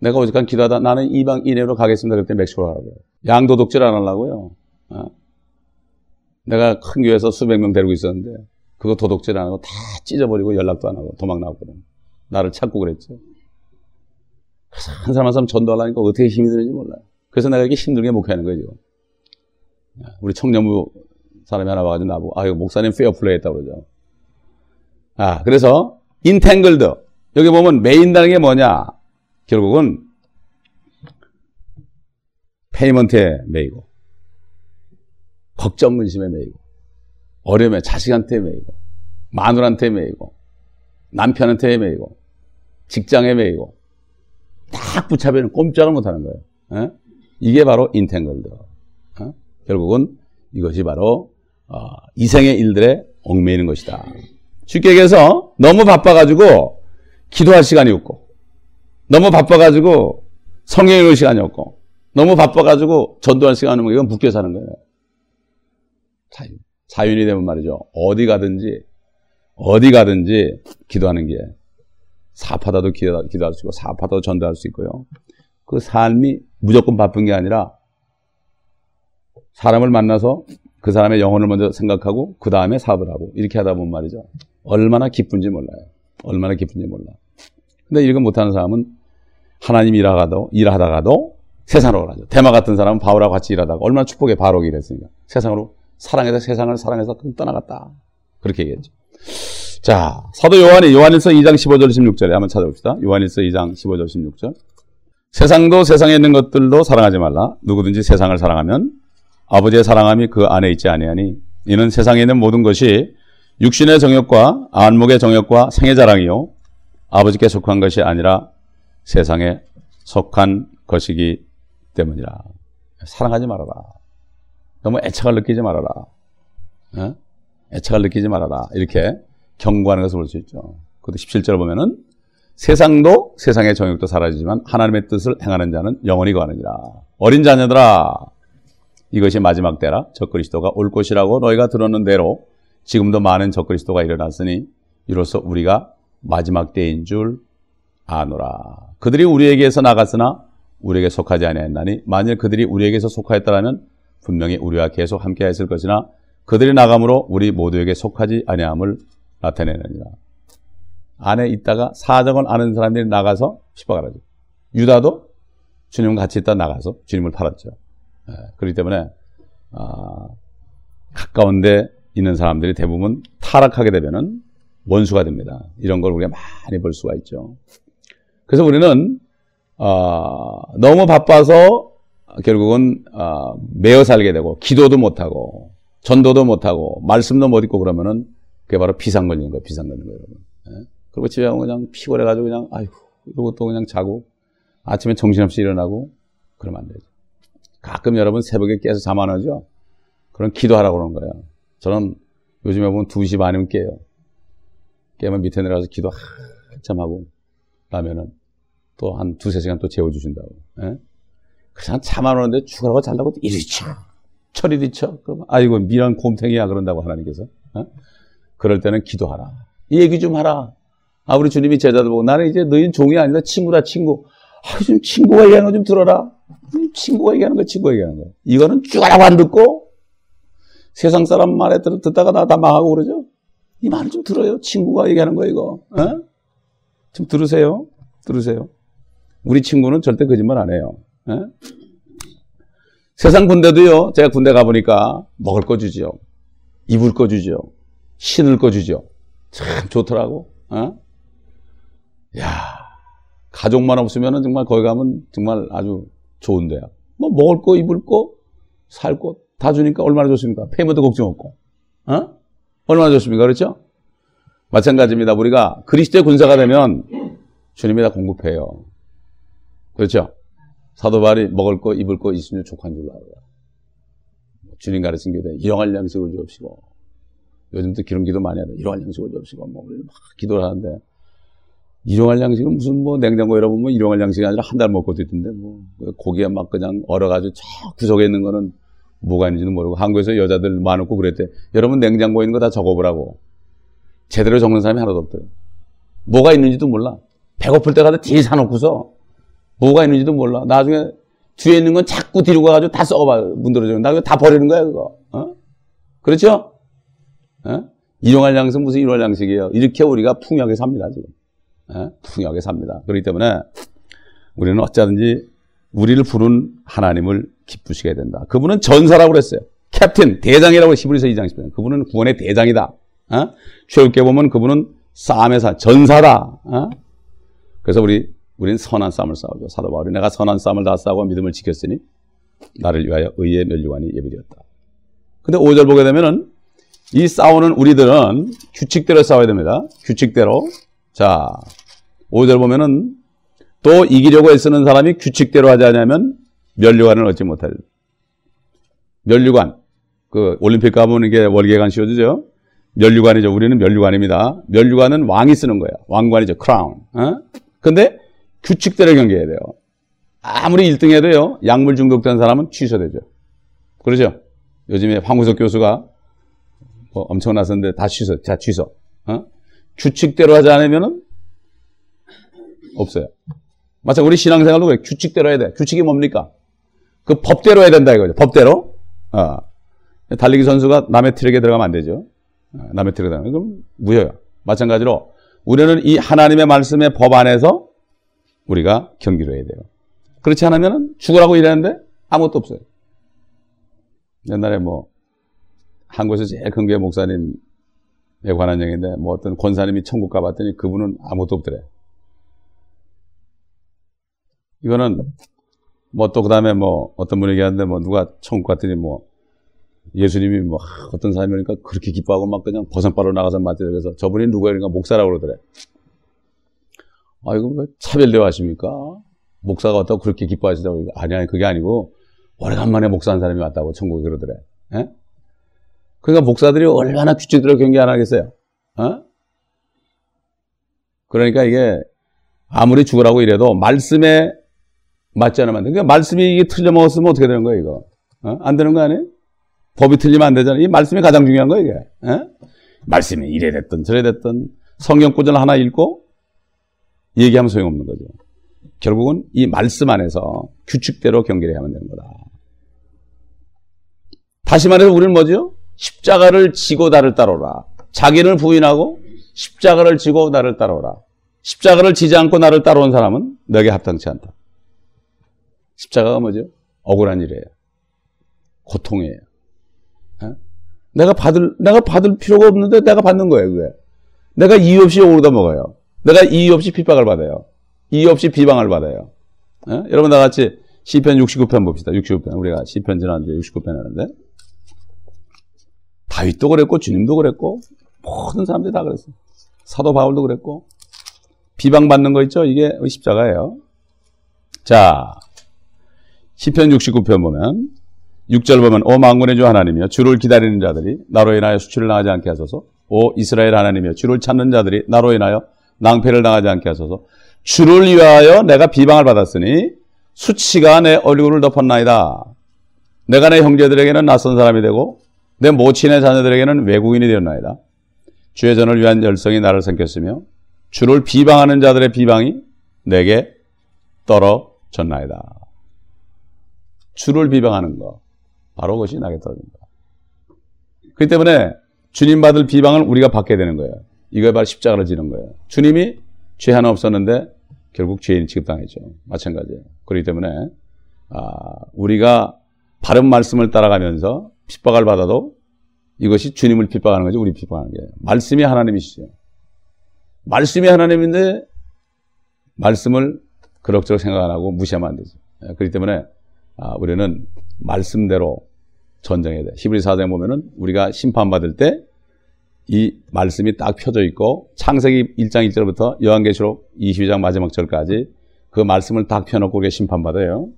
내가 오직한 기도하다 나는 이방인으로 가겠습니다. 그때 멕시코로 가라고요. 양도독질 안 하려고요. 어? 내가 큰 교회에서 수백 명 데리고 있었는데 그거 도둑질 안 하고 다 찢어버리고 연락도 안 하고 도망 나왔거든. 나를 찾고 그랬죠. 한 사람 한 사람 전도하려니까 어떻게 힘이 드는지 몰라요. 그래서 내가 이렇게 힘들게 목회하는 거예요, 지금. 우리 청년부 사람이 하나 와가지고 나보고, 아, 이거 목사님 페어플레이 했다고 그러죠. 아, 그래서, entangled. 여기 보면 매인다는 게 뭐냐? 결국은, payment에 매이고, 걱정 근심에 매이고, 어려움에 자식한테 매이고, 마누라한테 매이고, 남편한테 매이고, 직장에 매이고, 딱 붙잡으면 꼼짝을 못하는 거예요. 에? 어? 이게 바로 entangled. 어? 결국은 이것이 바로 어, 이생의 일들에 얽매이는 것이다. 쉽게 얘기해서 너무 바빠가지고 기도할 시간이 없고 너무 바빠가지고 성경 읽을 시간이 없고 너무 바빠가지고 전도할 시간이 없고 이건 묶여 사는 거예요. 자유. 자윤이 되면 말이죠. 어디 가든지 어디 가든지 기도하는 게 사파다도 기도, 할 수 있고 사파다도 전도할 수 있고요. 그 삶이 무조건 바쁜 게 아니라 사람을 만나서 그 사람의 영혼을 먼저 생각하고 그 다음에 사업을 하고 이렇게 하다 보면 말이죠. 얼마나 기쁜지 몰라요. 얼마나 기쁜지 몰라. 근데 이거 못하는 사람은 하나님 일하다가도 일하다가도 세상으로 가죠. 대마 같은 사람은 바울하고 같이 일하다가 얼마나 축복의 바로가 일했으니까 세상으로 사랑해서 세상을 사랑해서 떠나갔다. 그렇게 얘기했죠. 자, 사도 요한이 요한일서 2장 15절 16절에 한번 찾아봅시다. 요한일서 2장 15절 16절. 세상도 세상에 있는 것들도 사랑하지 말라. 누구든지 세상을 사랑하면 아버지의 사랑함이 그 안에 있지 아니하니 이는 세상에 있는 모든 것이 육신의 정욕과 안목의 정욕과 생의 자랑이요 아버지께 속한 것이 아니라 세상에 속한 것이기 때문이라. 사랑하지 말아라. 너무 애착을 느끼지 말아라. 어? 애착을 느끼지 말아라. 이렇게 경고하는 것을 볼 수 있죠. 그것도 17절 보면은 세상도 세상의 정욕도 사라지지만 하나님의 뜻을 행하는 자는 영원히 거하느니라. 어린 자녀들아 이것이 마지막 때라 적그리스도가 올 것이라고 너희가 들었는 대로 지금도 많은 적그리스도가 일어났으니 이로써 우리가 마지막 때인 줄 아노라. 그들이 우리에게서 나갔으나 우리에게 속하지 아니하였나니 만일 그들이 우리에게서 속하였다면 분명히 우리와 계속 함께하였을 것이나 그들이 나감으로 우리 모두에게 속하지 아니함을 나타내느니라. 안에 있다가 사정을 아는 사람들이 나가서 핍박을 하죠. 유다도 주님은 같이 있다 나가서 주님을 팔았죠. 예, 그렇기 때문에 아, 가까운데 있는 사람들이 대부분 타락하게 되면은 원수가 됩니다. 이런 걸 우리가 많이 볼 수가 있죠. 그래서 우리는 어, 너무 바빠서 결국은 어, 매어 살게 되고 기도도 못하고 전도도 못하고 말씀도 못 읽고 그러면은 그게 바로 비상 걸리는 거예요. 비상 걸리는 거예요, 여러분. 예? 그리고 집에 가면 그냥 피곤해가지고 그냥 아이고 이러고 또 그냥 자고 아침에 정신없이 일어나고 그러면 안 되죠. 가끔 여러분 새벽에 깨서 잠 안 오죠? 그럼 기도하라고 그러는 거예요. 저는 요즘에 보면 2시 반이면 깨요. 깨면 밑에 내려가서 기도 한참 하고 나면은 또 한 두세 시간 또 재워주신다고. 예? 그냥 잠안 오는데 죽으라고 잘라고 이리 쳐. 철이 뒤쳐. 그럼 아이고 미란 곰탱이야 그런다고 하나님께서. 예? 그럴 때는 기도하라. 이 얘기 좀 하라. 아 우리 주님이 제자들 보고 나는 이제 너희는 종이 아니다 친구다 친구. 아, 좀 친구가 얘기하는 거 좀 들어라. 친구가 얘기하는 거, 친구가 얘기하는 거. 이거는 죽어라고 안 듣고, 세상 사람 말에 듣다가 나 다 망하고 그러죠? 이 말을 좀 들어요. 친구가 얘기하는 거, 이거. 어? 좀 들으세요. 들으세요. 우리 친구는 절대 거짓말 안 해요. 어? 세상 군대도요, 제가 군대 가보니까 먹을 거 주죠. 입을 거 주죠. 신을 거 주죠. 참 좋더라고. 어? 야 가족만 없으면 정말 거기 가면 정말 아주 좋은데요. 뭐 먹을 거, 입을 거, 살 거 다 주니까 얼마나 좋습니까? 폐모도 걱정 없고. 어? 얼마나 좋습니까? 그렇죠? 마찬가지입니다. 우리가 그리스도의 군사가 되면 주님이 다 공급해요. 그렇죠? 사도 바울이 먹을 거, 입을 거 있으면 족한 줄 알아요. 주님 가르친 게 돼. 일용할 양식을 주옵시고. 요즘도 기름 기도 많이 하다. 일용할 양식을 주옵시고. 뭐, 우리 막 기도를 하는데. 일용할 양식은 무슨 뭐 냉장고에 여러분 뭐 일용할 양식이 아니라 한 달 먹고도 있던데 뭐 고기에 막 그냥 얼어가지고 저 구석에 있는 거는 뭐가 있는지는 모르고 한국에서 여자들 많고 그랬대 여러분 냉장고에 있는 거 다 적어보라고 제대로 적는 사람이 하나도 없대요 뭐가 있는지도 몰라 배고플 때 가서 뒤에 사놓고서 뭐가 있는지도 몰라 나중에 뒤에 있는 건 자꾸 뒤로 가가지고 다 썩어봐 문드러져 나중에 다 버리는 거야 그거 어? 그렇죠? 어? 일용할 양식 무슨 일용할 양식이에요 이렇게 우리가 풍요하게 삽니다 지금 예? 풍요하게 삽니다. 그렇기 때문에 우리는 어쩌든지 우리를 부른 하나님을 기쁘시게 된다. 그분은 전사라고 그랬어요. 캡틴, 대장이라고 히브리서 2장 10절. 그분은 구원의 대장이다. 어? 최후께 보면 그분은 싸움의 사, 전사다. 어? 그래서 우리, 우리는 선한 싸움을 싸우죠. 사도 바울이 내가 선한 싸움을 다 싸고 믿음을 지켰으니 나를 위하여 의의 멸류관이 예비되었다. 근데 5절 보게 되면은 이 싸우는 우리들은 규칙대로 싸워야 됩니다. 규칙대로. 자, 5절 보면은 또 이기려고 애쓰는 사람이 규칙대로 하지 않으면 멸류관을 얻지 못할. 멸류관. 그 올림픽 가면 이게 월계관 씌워주죠. 멸류관이죠. 우리는 멸류관입니다. 멸류관은 왕이 쓰는 거예요. 왕관이죠. 크라운. 어? 근데 규칙대로 경기해야 돼요. 아무리 1등 해도요. 약물 중독된 사람은 취소되죠. 그러죠? 요즘에 황구석 교수가 뭐 엄청 나섰는데 다 취소. 자, 취소. 어? 규칙대로 하지 않으면은 없어요. 마찬 우리 신앙생활도 그래. 규칙대로 해야 돼. 규칙이 뭡니까? 그 법대로 해야 된다 이거죠. 법대로. 어. 달리기 선수가 남의 트랙에 들어가면 안 되죠. 어, 남의 트랙에 들어가면 그럼 무효야. 마찬가지로 우리는 이 하나님의 말씀의 법 안에서 우리가 경기를 해야 돼요. 그렇지 않으면 죽으라고 일하는데 아무것도 없어요. 옛날에 뭐 한국에서 제일 큰 교회 목사님 에 관한 얘기인데 뭐 어떤 권사님이 천국 가봤더니 그분은 아무것도 없더래. 이거는 뭐 또 그다음에 뭐 어떤 분이 얘기하는데 뭐 누가 천국 갔더니 뭐 예수님이 뭐 어떤 사람이니까 그렇게 기뻐하고 막 그냥 버선바로 나가서 맞대요. 그래서 저분이 누구야? 그러니까 목사라고 그러더래. 아, 이거 왜 차별대화 하십니까? 목사가 왔다고 그렇게 기뻐하시다고. 아니, 아니, 그게 아니고, 오래간만에 목사한 사람이 왔다고 천국에 그러더래. 예? 그러니까 목사들이 얼마나 규칙대로 경기 안 하겠어요? 어? 그러니까 이게 아무리 죽으라고 이래도 말씀에 맞지 않으면 안 돼. 그러니까 말씀이 이게 틀려먹었으면 어떻게 되는 거예요, 이거? 어? 안 되는 거 아니에요? 법이 틀리면 안 되잖아요. 이 말씀이 가장 중요한 거예요, 이게. 어? 말씀이 이래 됐든 저래 됐든 성경 구절 하나 읽고 얘기하면 소용없는 거죠. 결국은 이 말씀 안에서 규칙대로 경기를 해야만 되는 거다. 다시 말해서 우리는 뭐죠? 십자가를 지고 나를 따르라. 자기를 부인하고 십자가를 지고 나를 따르라. 십자가를 지지 않고 나를 따라온 사람은 너에게 합당치 않다. 십자가가 뭐죠? 억울한 일이에요. 고통이에요. 어? 내가 받을, 내가 받을 필요가 없는데 내가 받는 거예요, 그게. 내가 이유 없이 욕을 다 먹어요. 내가 이유 없이 핍박을 받아요. 이유 없이 비방을 받아요. 어? 여러분 다 같이 시편 69편 봅시다. 69편. 우리가 시편 지난주에 69편 하는데. 다윗도 그랬고, 주님도 그랬고, 모든 사람들이 다 그랬어요. 사도 바울도 그랬고, 비방받는 거 있죠? 이게 십자가예요. 자, 시편 69편 보면, 6절 보면, 오 망군의 주 하나님이여, 주를 기다리는 자들이 나로 인하여 수치를 당하지 않게 하소서, 오 이스라엘 하나님이여, 주를 찾는 자들이 나로 인하여 낭패를 당하지 않게 하소서, 주를 위하여 내가 비방을 받았으니, 수치가 내 얼굴을 덮었나이다. 내가 내 형제들에게는 낯선 사람이 되고, 내 모친의 자녀들에게는 외국인이 되었나이다. 주의 전을 위한 열성이 나를 삼켰으며 주를 비방하는 자들의 비방이 내게 떨어졌나이다. 주를 비방하는 거 바로 그것이 나게 떨어진다. 그렇기 때문에 주님 받을 비방을 우리가 받게 되는 거예요. 이거 바로 십자가를 지는 거예요. 주님이 죄 하나 없었는데 결국 죄인 취급당했죠. 마찬가지예요. 그렇기 때문에 아, 우리가 바른 말씀을 따라가면서 핍박을 받아도 이것이 주님을 핍박하는 거지 우리 핍박하는 게 말씀이 하나님이시죠. 말씀이 하나님인데 말씀을 그럭저럭 생각 안 하고 무시하면 안 되죠. 예, 그렇기 때문에 아, 우리는 말씀대로 전쟁해야 돼. 히브리 사장에 보면은 우리가 심판받을 때 이 말씀이 딱 펴져 있고 창세기 1장 1절부터 요한계시록 22장 마지막 절까지 그 말씀을 딱 펴놓고 우리가 심판받아요.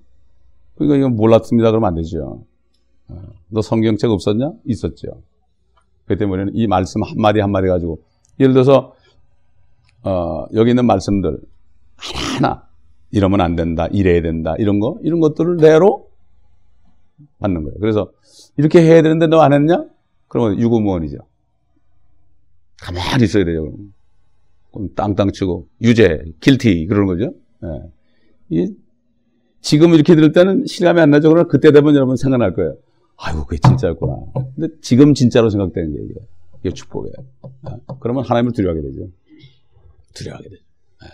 그러니까 이건 몰랐습니다 그러면 안 되죠. 어, 너 성경책 없었냐? 있었죠. 그 때문에 이 말씀 한마디 한마디 가지고 예를 들어서 어, 여기 있는 말씀들 하나하나 이러면 안 된다, 이래야 된다, 이런 거, 이런 것들을 내로 받는 거예요. 그래서 이렇게 해야 되는데 너 안 했냐? 그러면 유구무원이죠. 가만히 있어야 돼요. 그럼 땅땅 치고 유죄, 길티 그러는 거죠. 예. 이, 지금 이렇게 들을 때는 실감이 안 나죠. 그러나 그때 되면 여러분 생각날 거예요. 아이고, 그게 진짜였구나. 근데 지금 진짜로 생각되는 게 이게, 축복이에요. 예. 그러면 하나님을 두려워하게 되죠. 두려워하게 되죠. 예.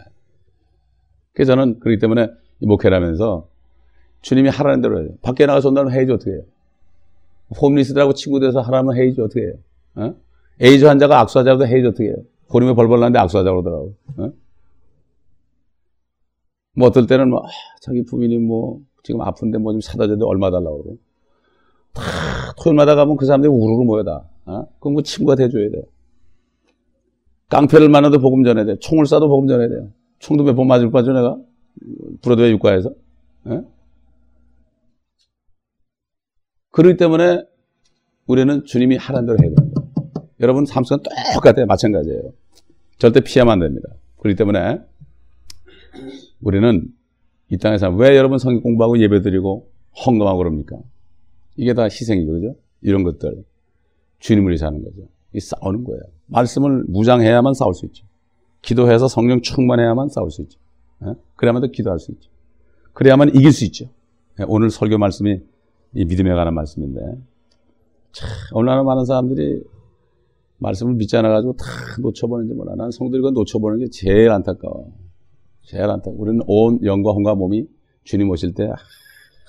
그래서 저는 그렇기 때문에 목회를 하면서 주님이 하라는 대로 해요. 밖에 나가서 온다면 해야지 어떻게 해요? 홈리스들하고 친구 돼서 하라면 해야지 어떻게 해요? 어? 에이즈 환자가 악수하자고 해야지 어떻게 해요? 고림에 벌벌 나는데 악수하자고 그러더라고. 어? 뭐 어떨 때는 뭐, 아, 자기 부인이 뭐, 지금 아픈데 뭐 좀 사다 줘도 얼마 달라고 그러고. 다 토요일마다 가면 그 사람들이 우르르 모여다. 어? 그럼 그 친구가 돼줘야 돼. 깡패를 만나도 복음 전해야 돼. 총을 쏴도 복음 전해야 돼요. 총도 몇 번 맞을 빠져 내가. 브로드웨이 육과에서. 어? 그렇기 때문에 우리는 주님이 하라는 대로 해야 됩니다. 여러분 삶 속은 똑같아요. 마찬가지예요. 절대 피하면 안 됩니다. 그렇기 때문에 우리는 이 땅에서 왜 여러분 성경 공부하고 예배 드리고 헌금하고 그럽니까? 이게 다 희생이죠. 그죠? 이런 것들. 주님을 위해서 하는 거죠. 이 싸우는 거예요. 말씀을 무장해야만 싸울 수 있죠. 기도해서 성령 충만해야만 싸울 수 있죠. 예? 그래야만 더 기도할 수 있죠. 그래야만 이길 수 있죠. 예? 오늘 설교 말씀이 이 믿음에 관한 말씀인데 참 얼마나 많은 사람들이 말씀을 믿지 않아가지고 다 놓쳐버는지 몰라. 난 성들이 그 놓쳐보는 게 제일 안타까워. 제일 안타까워. 우리는 온 영과 혼과 몸이 주님 오실 때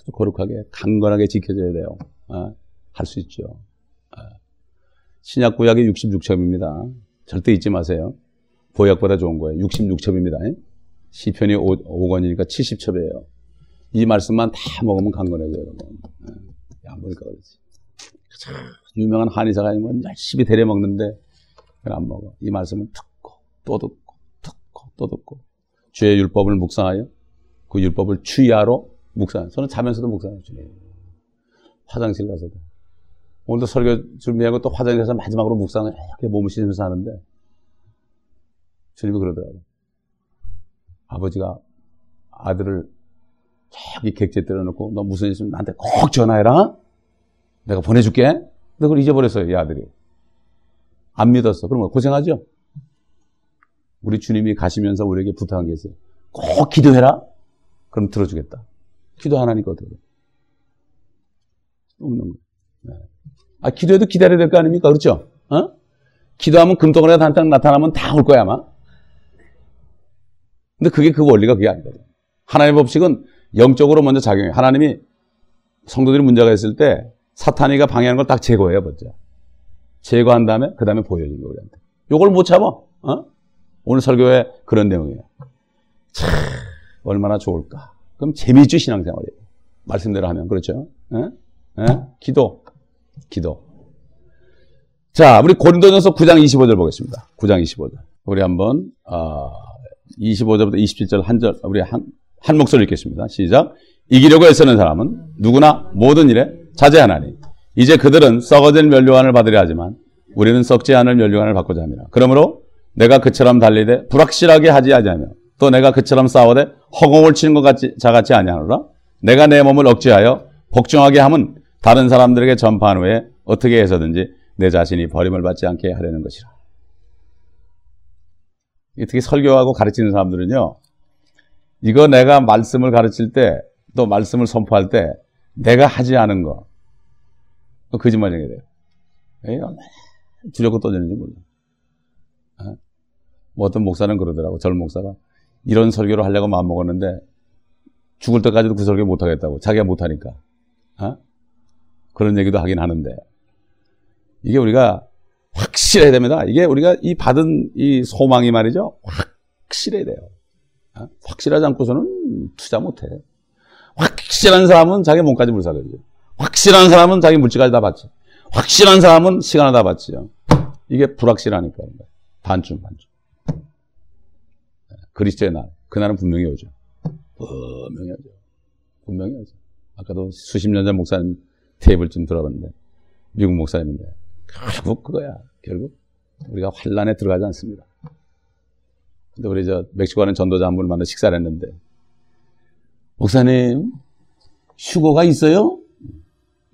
아주 거룩하게, 강건하게 지켜져야 돼요. 아, 할수 있죠. 아. 신약 구약이 66첩입니다. 절대 잊지 마세요. 보약보다 좋은 거예요. 66첩입니다. 시편이 5, 권이니까 70첩이에요. 이 말씀만 다 먹으면 강건해져요, 여러분. 야, 뭘까 그러지. 유명한 한의사가 아니면 열심히 데려 먹는데 안 먹어. 이 말씀을 듣고 또 듣고 듣고 또 듣고 주의 율법을 묵상하여 그 율법을 추이하러 묵상. 저는 자면서도 묵상해요. 주님. 화장실 가서도. 오늘도 설교 준비하고 또 화장실 가서 마지막으로 묵상을 이렇게 몸을 씻으면서 하는데 주님이 그러더라고요. 아버지가 아들을 저기 객지에 때려놓고 너 무슨 일 있으면 나한테 꼭 전화해라. 내가 보내줄게. 근데 그걸 잊어버렸어요, 이 아들이. 안 믿었어. 그러면 고생하죠? 우리 주님이 가시면서 우리에게 부탁한 게 있어요. 꼭 기도해라? 그럼 들어주겠다. 기도 하나니까 어떻게 돼? 없는 거예요. 네. 아, 기도해도 기다려야 될 거 아닙니까? 그렇죠? 어? 기도하면 금덩어리가 단딱 나타나면 다 올 거야, 아마. 근데 그게 그 원리가 그게 아니거든. 하나님의 법칙은 영적으로 먼저 작용해요. 하나님이 성도들이 문제가 있을 때 사탄이가 방해하는 걸 딱 제거해요, 먼저. 제거한 다음에 그 다음에 보여준 거예요, 우리한테. 요걸 못 참아. 어? 오늘 설교에 그런 내용이에요. 참 얼마나 좋을까. 그럼 재미있죠 신앙생활이에요. 말씀대로 하면 그렇죠. 에? 에? 기도, 기도. 자, 우리 고린도전서 9장 25절 보겠습니다. 9장 25절. 우리 한번 어, 25절부터 27절 한 절 우리 한, 한 목소리 읽겠습니다. 시작. 이기려고 애쓰는 사람은 누구나 모든 일에 자제하나니 이제 그들은 썩어진 면류관을 받으려 하지만 우리는 썩지 않을 면류관을 받고자 합니다. 그러므로 내가 그처럼 달리되 불확실하게 하지 아니하며 또 내가 그처럼 싸우되 허공을 치는 것 같이 자같이 아니하노라 내가 내 몸을 억제하여 복종하게 함은 다른 사람들에게 전파한 후에 어떻게 해서든지 내 자신이 버림을 받지 않게 하려는 것이라. 특히 설교하고 가르치는 사람들은요, 이거 내가 말씀을 가르칠 때, 또 말씀을 선포할 때, 내가 하지 않은 거, 거짓말쟁이 돼요. 두렵고 떠지는지 몰라. 어? 뭐 어떤 목사는 그러더라고, 젊은 목사가. 이런 설교를 하려고 마음먹었는데, 죽을 때까지도 그 설교 못하겠다고. 자기가 못하니까. 어? 그런 얘기도 하긴 하는데. 이게 우리가 확실해야 됩니다. 이게 우리가 이 받은 이 소망이 말이죠. 확실해야 돼요. 어? 확실하지 않고서는 투자 못해. 확실한 사람은 자기 몸까지 불사르죠. 확실한 사람은 자기 물질까지 다 받지. 확실한 사람은 시간을 다 받지요. 이게 불확실하니까. 반쯤, 반쯤. 그리스도의 날. 그날은 분명히 오죠. 분명히 오죠. 분명히 오죠. 아까도 수십 년 전 목사님 테이블 좀 들어봤는데, 미국 목사님인데, 결국 그거야. 결국 우리가 환란에 들어가지 않습니다. 근데 우리 저 멕시코 가는 전도자 한 분을 만나 식사를 했는데 목사님 휴거가 있어요?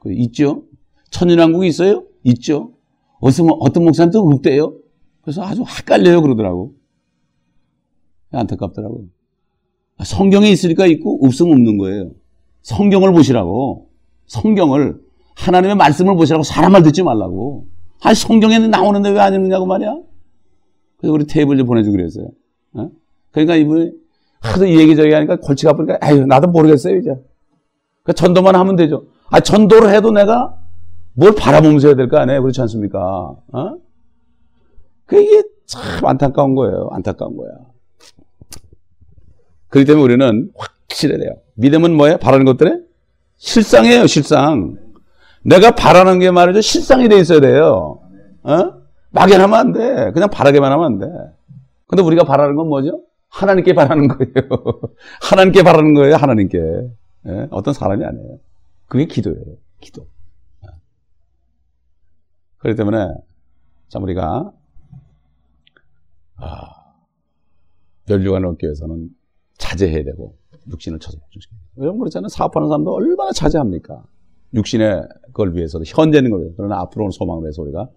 그 있죠. 천연왕국이 있어요? 있죠. 어떤, 어떤 목사님 또 없대요. 그래서 아주 헷갈려요 그러더라고. 안타깝더라고요. 성경에 있으니까 있고 없으면 없는 거예요. 성경을 보시라고. 성경을 하나님의 말씀을 보시라고 사람 말 듣지 말라고. 아, 성경에는 나오는데 왜 안 읽느냐고 말이야? 그래서 우리 테이블 좀 보내주고 그랬어요. 어? 그러니까 이분이 하도 이 얘기 저기 하니까 골치가 아프니까, 아유, 나도 모르겠어요, 이제. 그 전도만 하면 되죠. 아, 전도를 해도 내가 뭘 바라보면서 해야 될 거 아니에요? 그렇지 않습니까? 어? 그 이게 참 안타까운 거예요. 안타까운 거야. 그렇기 때문에 우리는 확실해야 돼요. 믿음은 뭐예요? 바라는 것들에? 실상이에요, 실상. 내가 바라는 게 말이죠. 실상이 돼 있어야 돼요. 어? 막연하면 안 돼. 그냥 바라게만 하면 안 돼. 근데 우리가 바라는 건 뭐죠? 하나님께 바라는 거예요. 하나님께 바라는 거예요, 하나님께. 예? 어떤 사람이 아니에요. 그게 기도예요, 기도. 예. 그렇기 때문에, 참, 우리가, 아, 연류관을 얻기 위해서는 자제해야 되고, 육신을 복종시켜야 여러분 그렇잖아요. 사업하는 사람도 얼마나 자제합니까? 육신의 걸 위해서도, 현재는 걸 위해서, 그러나 앞으로는 소망을 위해서 우리가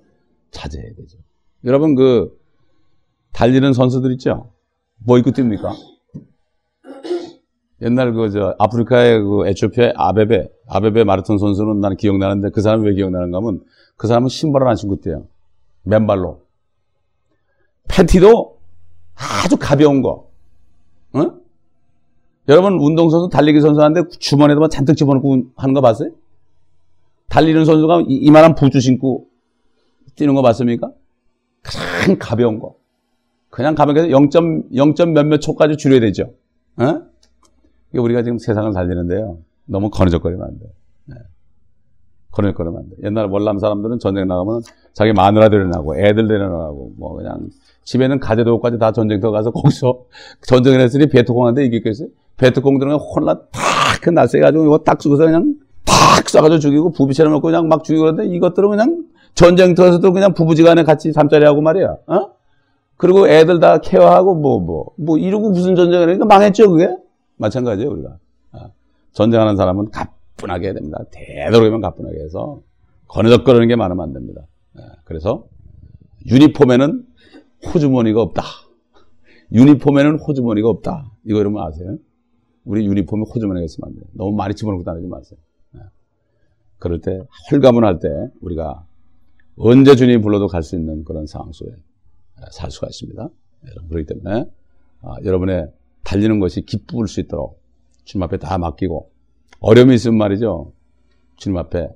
자제해야 되죠. 여러분 그, 달리는 선수들 있죠? 뭐 입고 뜁니까? 옛날 그, 저, 아프리카의 그 에티오피아의 아베베, 아베베 마라톤 선수는 나는 기억나는데 그 사람이 왜 기억나는가 하면 그 사람은 신발을 안 신고 뛰어요. 맨발로. 팬티도 아주 가벼운 거. 응? 여러분 운동선수, 달리기 선수한테 주머니에다만 잔뜩 집어넣고 하는 거 봤어요? 달리는 선수가 이만한 부츠 신고 뛰는 거 봤습니까? 가장 가벼운 거. 그냥 가볍게 0. 0. 몇몇 초까지 줄여야 되죠. 어? 우리가 지금 세상을 살리는데요. 너무 거느적거리면 안 돼. 네. 거느적거리면 안 돼. 옛날 월남 사람들은 전쟁 나가면 자기 마누라 데려나고 애들 데려나가고 뭐 그냥 집에는 가재도까지 다 전쟁터 가서 거기서 전쟁을 했으니 베트콩한테 이겼겠어요? 베트콩들은 혼나 탁그 날쌔가지고 이거 딱 쓰고서 그냥 탁 쏴가지고 죽이고 부비처럼 먹고 그냥 막 죽이고 그러는데 이것들은 그냥 전쟁터에서도 그냥 부부지간에 같이 잠자리 하고 말이야. 어? 그리고 애들 다 케어하고 뭐, 뭐, 뭐 이러고 무슨 전쟁을 하니까 망했죠, 그게? 마찬가지예요, 우리가. 아, 전쟁하는 사람은 가뿐하게 해야 됩니다. 되도록이면 가뿐하게 해서 거느적거리는 게 많으면 안 됩니다. 아, 그래서 유니폼에는 호주머니가 없다. 유니폼에는 호주머니가 없다. 이거 여러분 아세요? 우리 유니폼에 호주머니가 있으면 안 돼요. 너무 많이 집어넣고 다니지 마세요. 아, 그럴 때, 헐가문할 때 우리가 언제 주님 불러도 갈 수 있는 그런 상황 속에 살 수가 있습니다. 그렇기 때문에 아, 여러분의 달리는 것이 기쁠 수 있도록 주님 앞에 다 맡기고 어려움이 있으면 말이죠. 주님 앞에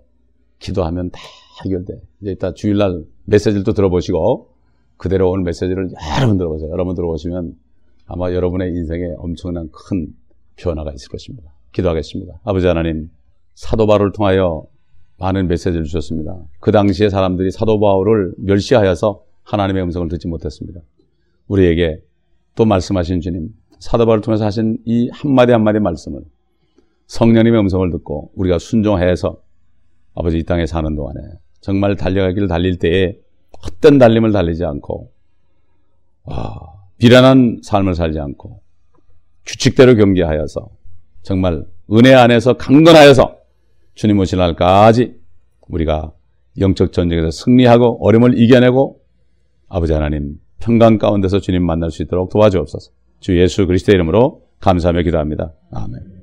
기도하면 다 해결돼. 이제 이따 주일날 메시지를 또 들어보시고 그대로 오는 메시지를 여러 번 들어보세요. 여러 번 들어보시면 아마 여러분의 인생에 엄청난 큰 변화가 있을 것입니다. 기도하겠습니다. 아버지 하나님, 사도 바울을 통하여 많은 메시지를 주셨습니다. 그 당시에 사람들이 사도 바울을 멸시하여서 하나님의 음성을 듣지 못했습니다. 우리에게 또 말씀하신 주님, 사도 바울을 통해서 하신 이 한마디 한마디 말씀을 성령님의 음성을 듣고 우리가 순종해서 아버지 이 땅에 사는 동안에 정말 달려가기를 달릴 때에 헛된 달림을 달리지 않고 와, 비련한 삶을 살지 않고 규칙대로 경계하여서 정말 은혜 안에서 강건하여서 주님 오실 날까지 우리가 영적 전쟁에서 승리하고 어려움을 이겨내고 아버지 하나님 평강 가운데서 주님 만날 수 있도록 도와주옵소서. 주 예수 그리스도의 이름으로 감사하며 기도합니다. 아멘.